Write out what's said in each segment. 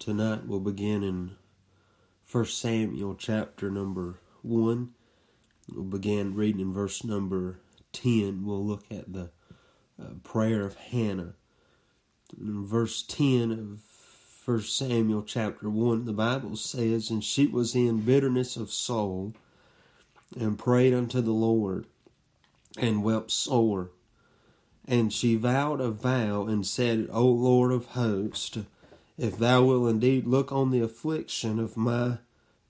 Tonight we'll begin in 1 Samuel chapter number 1. We'll begin reading in verse number 10. We'll look at the uh, prayer of Hannah. In verse 10 of 1 Samuel chapter 1, the Bible says, And she was in bitterness of soul, and prayed unto the Lord, and wept sore. And she vowed a vow, and said, O Lord of hosts, if thou wilt indeed look on the affliction of my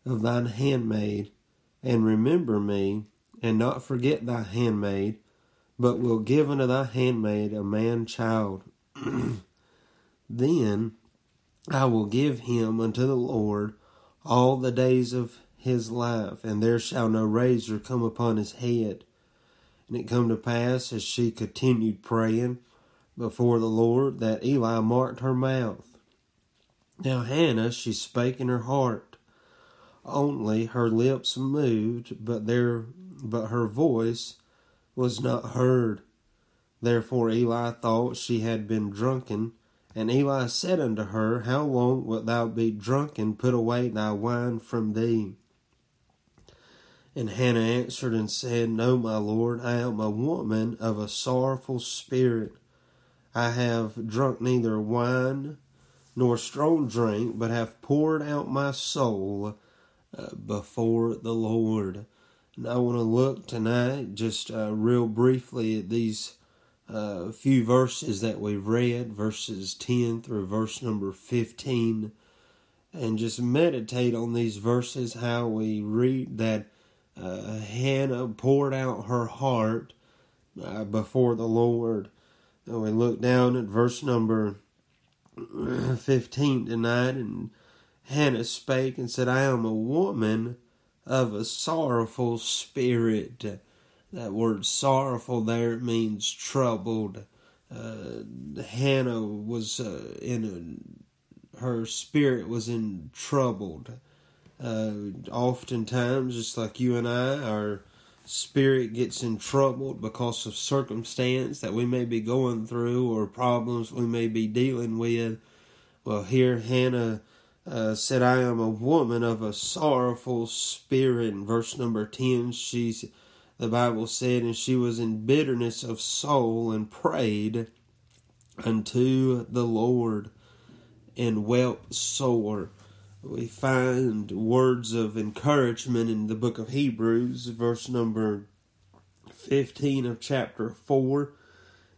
of thine handmaid, and remember me, and not forget thy handmaid, but will give unto thy handmaid a man child, then I will give him unto the Lord all the days of his life, and there shall no razor come upon his head. And it come to pass, as she continued praying before the Lord, that Eli marked her mouth. Now Hannah, she spake in her heart. Only her lips moved, but there but her voice was not heard. Therefore Eli thought she had been drunken, and Eli said unto her, How long wilt thou be drunken? Put away thy wine from thee. And Hannah answered and said, No, my lord, I am a woman of a sorrowful spirit. I have drunk neither wine nor strong drink, but have poured out my soul uh, before the Lord. And I want to look tonight just uh, real briefly at these uh, few verses that we've read, verses 10 through verse number 15, and just meditate on these verses, how we read that uh, Hannah poured out her heart uh, before the Lord. And we look down at verse number 15 tonight, and Hannah spake and said, I am a woman of a sorrowful spirit. That word sorrowful there means troubled. Uh, Hannah was uh, in a, her spirit was in troubled. Uh, oftentimes, just like you and I, our spirit gets in trouble because of circumstance that we may be going through or problems we may be dealing with. Well, here Hannah uh, said, I am a woman of a sorrowful spirit. In verse number 10, she's, the Bible said, and she was in bitterness of soul and prayed unto the Lord and wept sore we find words of encouragement in the book of Hebrews, verse number 15 of chapter 4.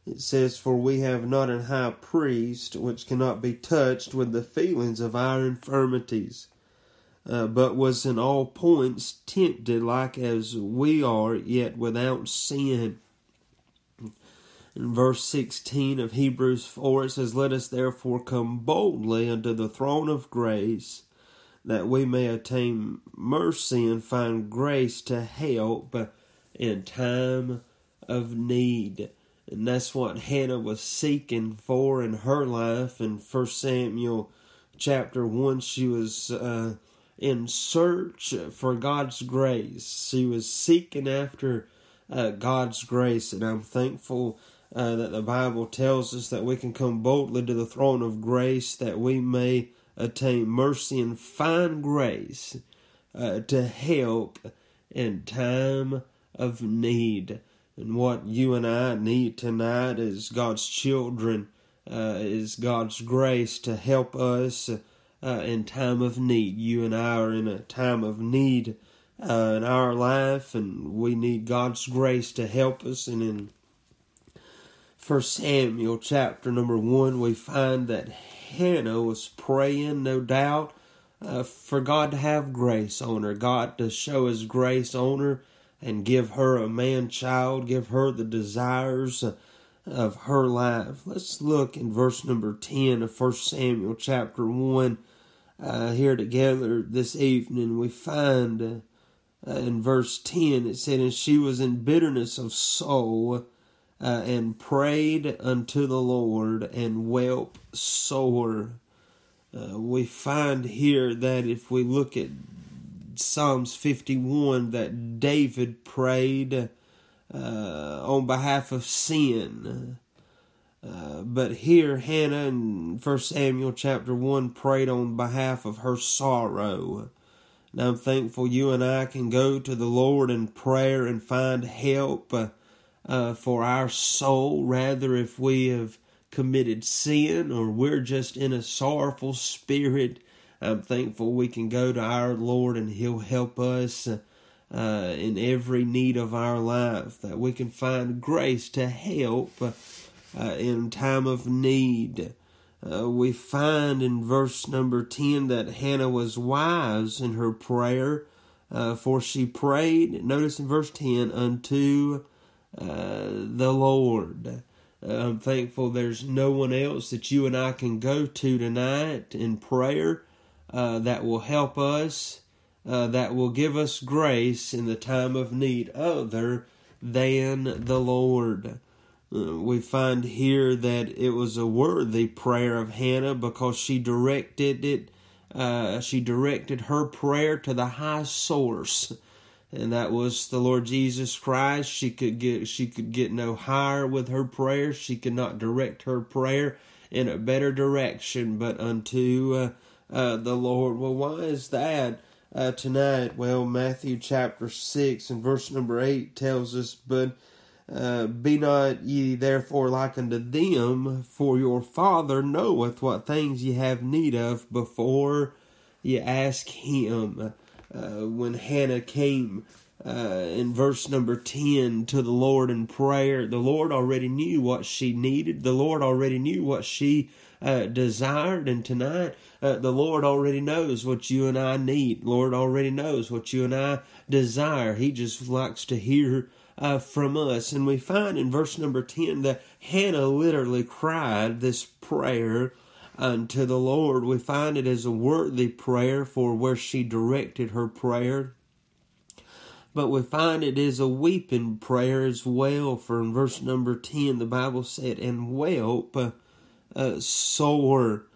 It says, For we have not an high priest which cannot be touched with the feelings of our infirmities, uh, but was in all points tempted like as we are, yet without sin. In verse 16 of Hebrews 4, it says, Let us therefore come boldly unto the throne of grace that we may attain mercy and find grace to help in time of need. And that's what Hannah was seeking for in her life. In First Samuel chapter 1, she was uh, in search for God's grace. She was seeking after uh, God's grace. And I'm thankful uh, that the Bible tells us that we can come boldly to the throne of grace that we may attain mercy and find grace uh, to help in time of need. And what you and I need tonight is God's children, uh, is God's grace to help us uh, in time of need. You and I are in a time of need uh, in our life, and we need God's grace to help us. And in First Samuel chapter number one, we find that Hannah was praying, no doubt, uh, for God to have grace on her, God to show His grace on her and give her a man child, give her the desires of her life. Let's look in verse number 10 of 1 Samuel chapter 1 uh, here together this evening. We find uh, in verse 10 it said, And she was in bitterness of soul uh, and prayed unto the Lord and wept sore. Uh, we find here that if we look at Psalms 51, that David prayed uh, on behalf of sin. Uh, but here, Hannah in 1 Samuel chapter 1 prayed on behalf of her sorrow. Now I'm thankful you and I can go to the Lord in prayer and find help uh, uh, for our soul. Rather, if we have committed sin or we're just in a sorrowful spirit, I'm thankful we can go to our Lord and He'll help us uh, in every need of our life, that we can find grace to help uh, in time of need. Uh, we find in verse number 10 that Hannah was wise in her prayer, uh, for she prayed, notice in verse 10, unto uh, the Lord. Uh, I'm thankful there's no one else that you and I can go to tonight in prayer uh, that will help us, uh, that will give us grace in the time of need, other than the Lord. Uh, we find here that it was a worthy prayer of Hannah because she directed it, she directed her prayer to the high source and that was the Lord Jesus Christ. She could get she could get no higher with her prayer. She could not direct her prayer in a better direction, but unto uh, uh, the Lord. Well, why is that uh, tonight? Well, Matthew chapter six and verse number eight tells us, but. Uh, be not ye therefore like unto them, for your Father knoweth what things ye have need of before ye ask Him uh, when Hannah came uh, in verse number 10 to the Lord in prayer, the Lord already knew what she needed. The Lord already knew what she uh, desired. And tonight, uh, the Lord already knows what you and I need. Lord already knows what you and I desire. He just likes to hear uh, from us. And we find in verse number 10 that Hannah literally cried this prayer unto the Lord. We find it as a worthy prayer for where she directed her prayer. But we find it is a weeping prayer as well. For in verse number 10, the Bible said, And uh, uh, sore.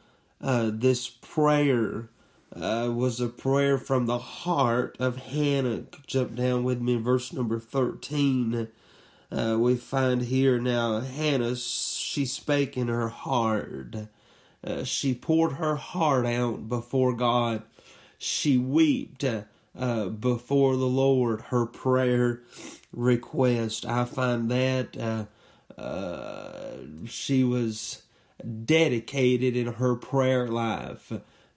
Uh, this prayer uh, was a prayer from the heart of Hannah. Jump down with me in verse number 13. Uh, we find here now Hannah, she spake in her heart. Uh, she poured her heart out before God. She wept uh, uh, before the Lord her prayer request. I find that uh, uh, she was dedicated in her prayer life.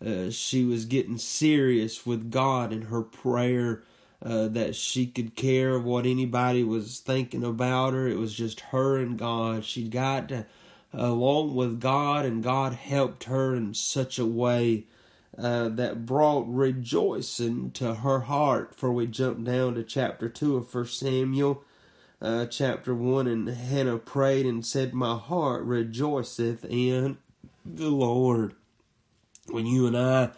Uh, she was getting serious with God in her prayer. that she could care what anybody was thinking about her. It was just her and God. She got to along with God, and God helped her in such a way uh, that brought rejoicing to her heart. For we jump down to chapter 2 of First Samuel, uh, chapter 1, and Hannah prayed and said, My heart rejoiceth in the Lord. When you and I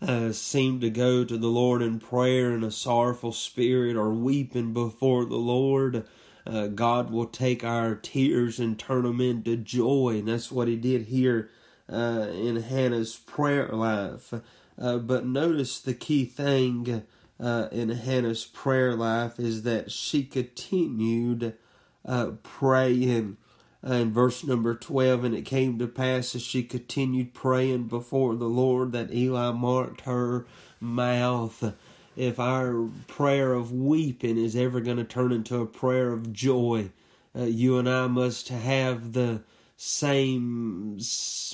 uh, seem to go to the Lord in prayer in a sorrowful spirit or weeping before the Lord, uh, God will take our tears and turn them into joy. And that's what He did here uh, in Hannah's prayer life. Uh, but notice the key thing uh, in Hannah's prayer life is that she continued uh, praying. in verse number 12, and it came to pass as she continued praying before the Lord that Eli marked her mouth if our prayer of weeping is ever going to turn into a prayer of joy, uh, you and I must have the same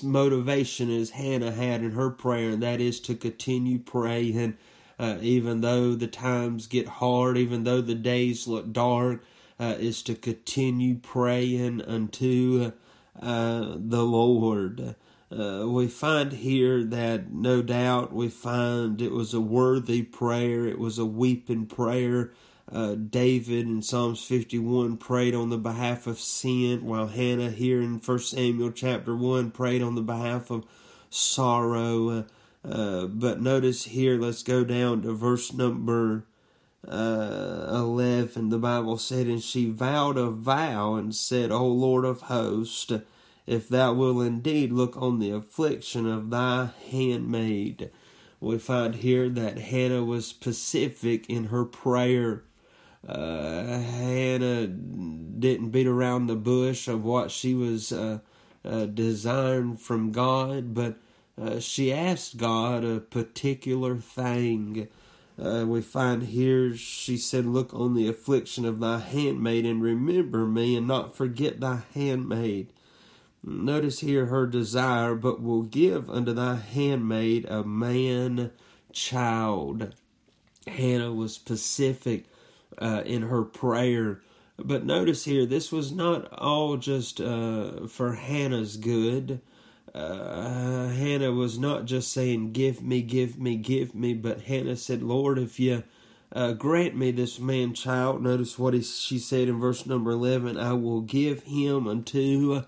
motivation as Hannah had in her prayer, and that is to continue praying, uh, even though the times get hard, even though the days look dark, uh, is to continue praying unto uh, the Lord. Uh, we find here that no doubt we find it was a worthy prayer, it was a weeping prayer. Uh, David in Psalms 51 prayed on the behalf of sin, while Hannah here in 1 Samuel chapter 1 prayed on the behalf of sorrow. Uh, but notice here, let's go down to verse number uh, 11. The Bible said, And she vowed a vow and said, O Lord of hosts, if thou wilt indeed look on the affliction of thy handmaid. We find here that Hannah was specific in her prayer. Uh, Hannah didn't beat around the bush of what she was uh, uh, desiring from God, but uh, she asked God a particular thing. Uh, we find here she said, Look on the affliction of thy handmaid and remember me and not forget thy handmaid. Notice here her desire, but will give unto thy handmaid a man child. Hannah was specific uh, in her prayer. But notice here, this was not all just uh, for Hannah's good. Uh, Hannah was not just saying, Give me, give me, give me, but Hannah said, Lord, if you uh, grant me this man child, notice what he, she said in verse number 11 I will give him unto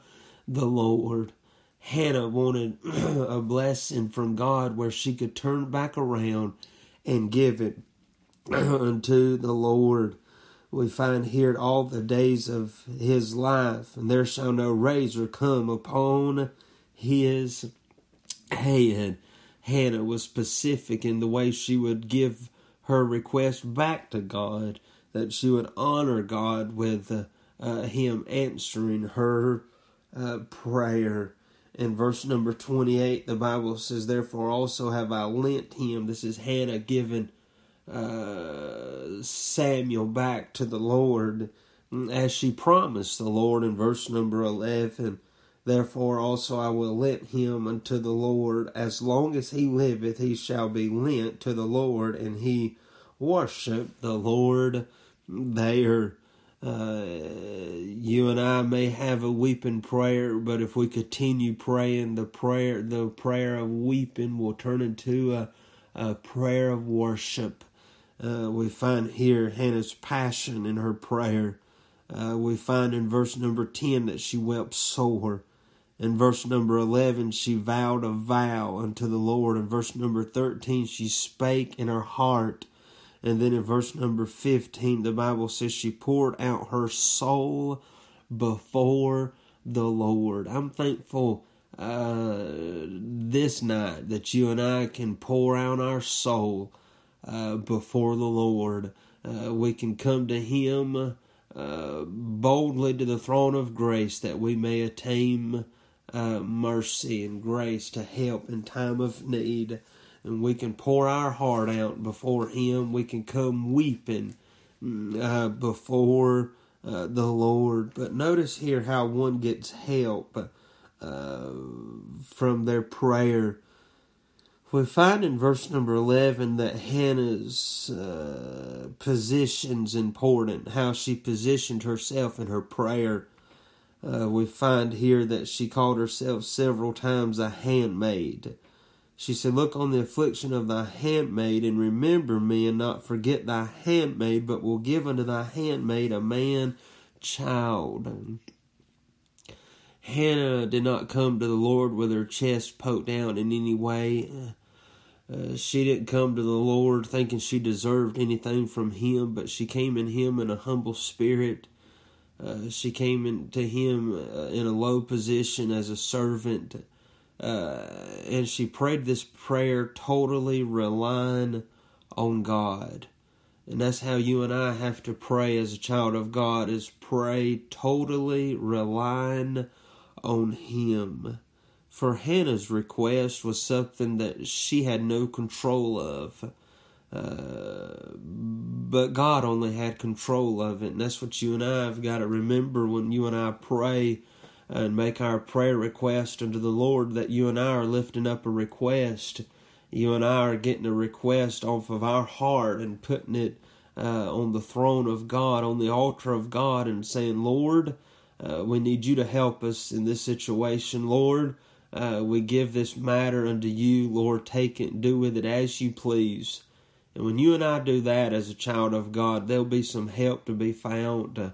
the Lord. Hannah wanted a blessing from God where she could turn back around and give it unto the Lord. We find here all the days of his life, and there shall no razor come upon his head. Hannah was specific in the way she would give her request back to God, that she would honor God with uh, uh, Him answering her uh, prayer. In verse number 28, the Bible says, Therefore also have I lent him. This is Hannah giving uh, Samuel back to the Lord as she promised the Lord in verse number 11. Therefore also I will lent him unto the Lord. As long as he liveth, he shall be lent to the Lord, and he worship the Lord there. Uh, you and I may have a weeping prayer, but if we continue praying, the prayer, the prayer of weeping will turn into a, a prayer of worship. Uh, we find here Hannah's passion in her prayer. Uh, we find in verse number 10 that she wept sore. In verse number 11, she vowed a vow unto the Lord. In verse number 13, she spake in her heart and then in verse number 15, the Bible says she poured out her soul before the Lord. I'm thankful uh, this night that you and I can pour out our soul uh, before the Lord. Uh, we can come to Him uh, boldly to the throne of grace that we may attain uh, mercy and grace to help in time of need and we can pour our heart out before Him. We can come weeping mm, uh, before uh, the Lord. But notice here how one gets help uh, from their prayer. We find in verse number 11 that Hannah's uh, position's important, how she positioned herself in her prayer. Uh, we find here that she called herself several times a handmaid. She said, Look on the affliction of thy handmaid, and remember me, and not forget thy handmaid, but will give unto thy handmaid a man child. Hannah did not come to the Lord with her chest poked out in any way. Uh, she didn't come to the Lord thinking she deserved anything from Him, but she came in Him in a humble spirit. Uh, she came into Him uh, in a low position as a servant uh, and she prayed this prayer totally relying on God. And that's how you and I have to pray as a child of God is pray totally relying on him. For Hannah's request was something that she had no control of. Uh, but God only had control of it. And that's what you and I have got to remember when you and I pray and make our prayer request unto the Lord that you and I are lifting up a request. You and I are getting a request off of our heart and putting it uh, on the throne of God, on the altar of God, and saying, Lord, uh, we need you to help us in this situation. Lord, uh, we give this matter unto you. Lord, take it and do with it as you please. And when you and I do that as a child of God, there'll be some help to be found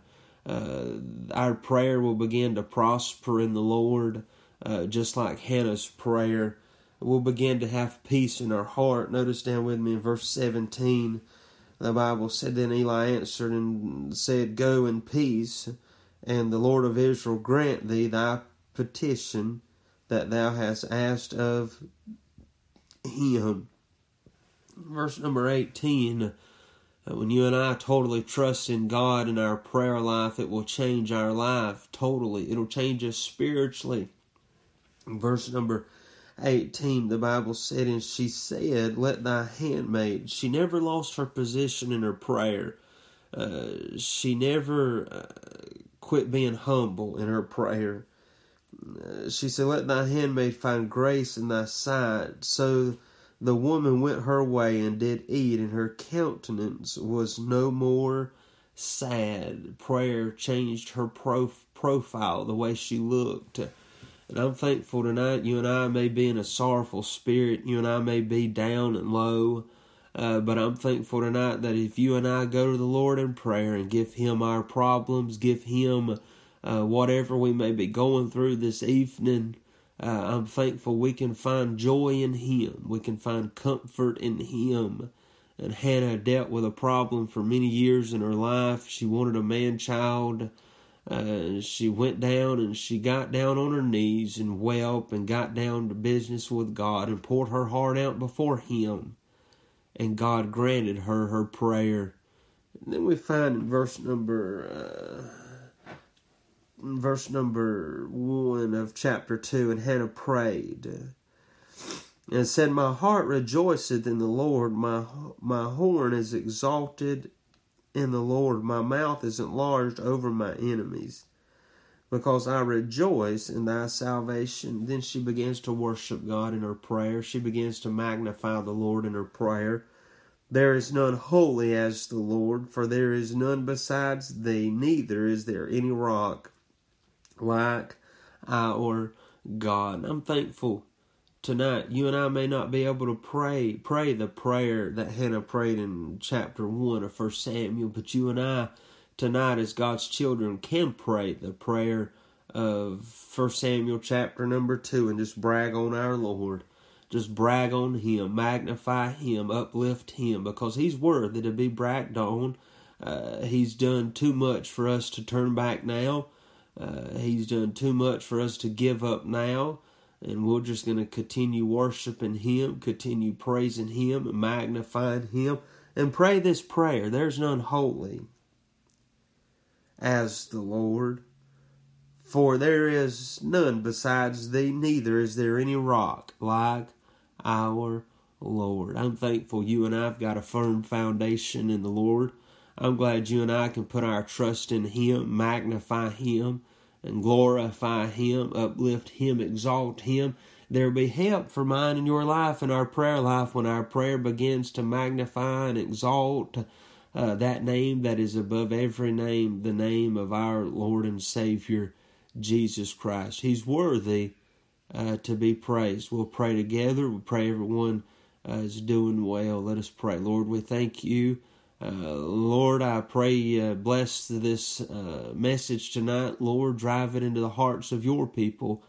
uh, our prayer will begin to prosper in the Lord, uh, just like Hannah's prayer. We'll begin to have peace in our heart. Notice down with me in verse 17, the Bible said, Then Eli answered and said, Go in peace, and the Lord of Israel grant thee thy petition that thou hast asked of him. Verse number 18 when you and I totally trust in God in our prayer life, it will change our life totally. It'll change us spiritually. Verse number 18, the Bible said, And she said, Let thy handmaid. She never lost her position in her prayer. Uh, she never uh, quit being humble in her prayer. Uh, she said, Let thy handmaid find grace in thy sight. So the woman went her way and did eat, and her countenance was no more sad. Prayer changed her prof- profile, the way she looked. And I'm thankful tonight you and I may be in a sorrowful spirit. You and I may be down and low. Uh, but I'm thankful tonight that if you and I go to the Lord in prayer and give Him our problems, give Him uh, whatever we may be going through this evening, uh, I'm thankful we can find joy in Him. We can find comfort in Him. And Hannah dealt with a problem for many years in her life. She wanted a man child. Uh, she went down and she got down on her knees and wept and got down to business with God and poured her heart out before Him. And God granted her her prayer. And then we find in verse number uh, verse number one of chapter two, and Hannah prayed and said, "My heart rejoiceth in the Lord; my my horn is exalted in the Lord. My mouth is enlarged over my enemies, because I rejoice in thy salvation. Then she begins to worship God in her prayer. She begins to magnify the Lord in her prayer. There is none holy as the Lord, for there is none besides thee, neither is there any rock like our God. I'm thankful tonight you and I may not be able to pray pray the prayer that Hannah prayed in chapter 1 of First Samuel, but you and I tonight as God's children can pray the prayer of First Samuel chapter number 2 and just brag on our Lord. Just brag on him, magnify him, uplift him because he's worthy to be bragged on. Uh, he's done too much for us to turn back now. Uh, he's done too much for us to give up now and we're just going to continue worshiping Him, continue praising Him, and magnifying Him, and pray this prayer. There's none holy as the Lord, for there is none besides Thee, neither is there any rock like our Lord. I'm thankful you and I've got a firm foundation in the Lord. I'm glad you and I can put our trust in Him, magnify Him, and glorify Him, uplift Him, exalt Him. There be help for mine in your life and our prayer life when our prayer begins to magnify and exalt uh, that name that is above every name, the name of our Lord and Savior, Jesus Christ. He's worthy uh, to be praised. We'll pray together. We pray everyone uh, is doing well. Let us pray. Lord, we thank you uh, Lord, I pray uh, bless this uh, message tonight. Lord, drive it into the hearts of your people.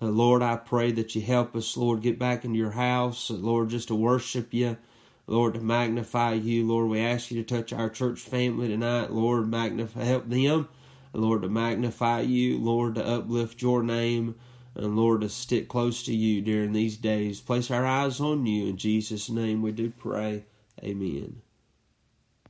Uh, Lord, I pray that you help us, Lord, get back into your house. Uh, Lord, just to worship you. Lord, to magnify you. Lord, we ask you to touch our church family tonight. Lord, magnify, help them. Lord, to magnify you. Lord, to uplift your name. And Lord, to stick close to you during these days. Place our eyes on you. In Jesus' name we do pray. Amen.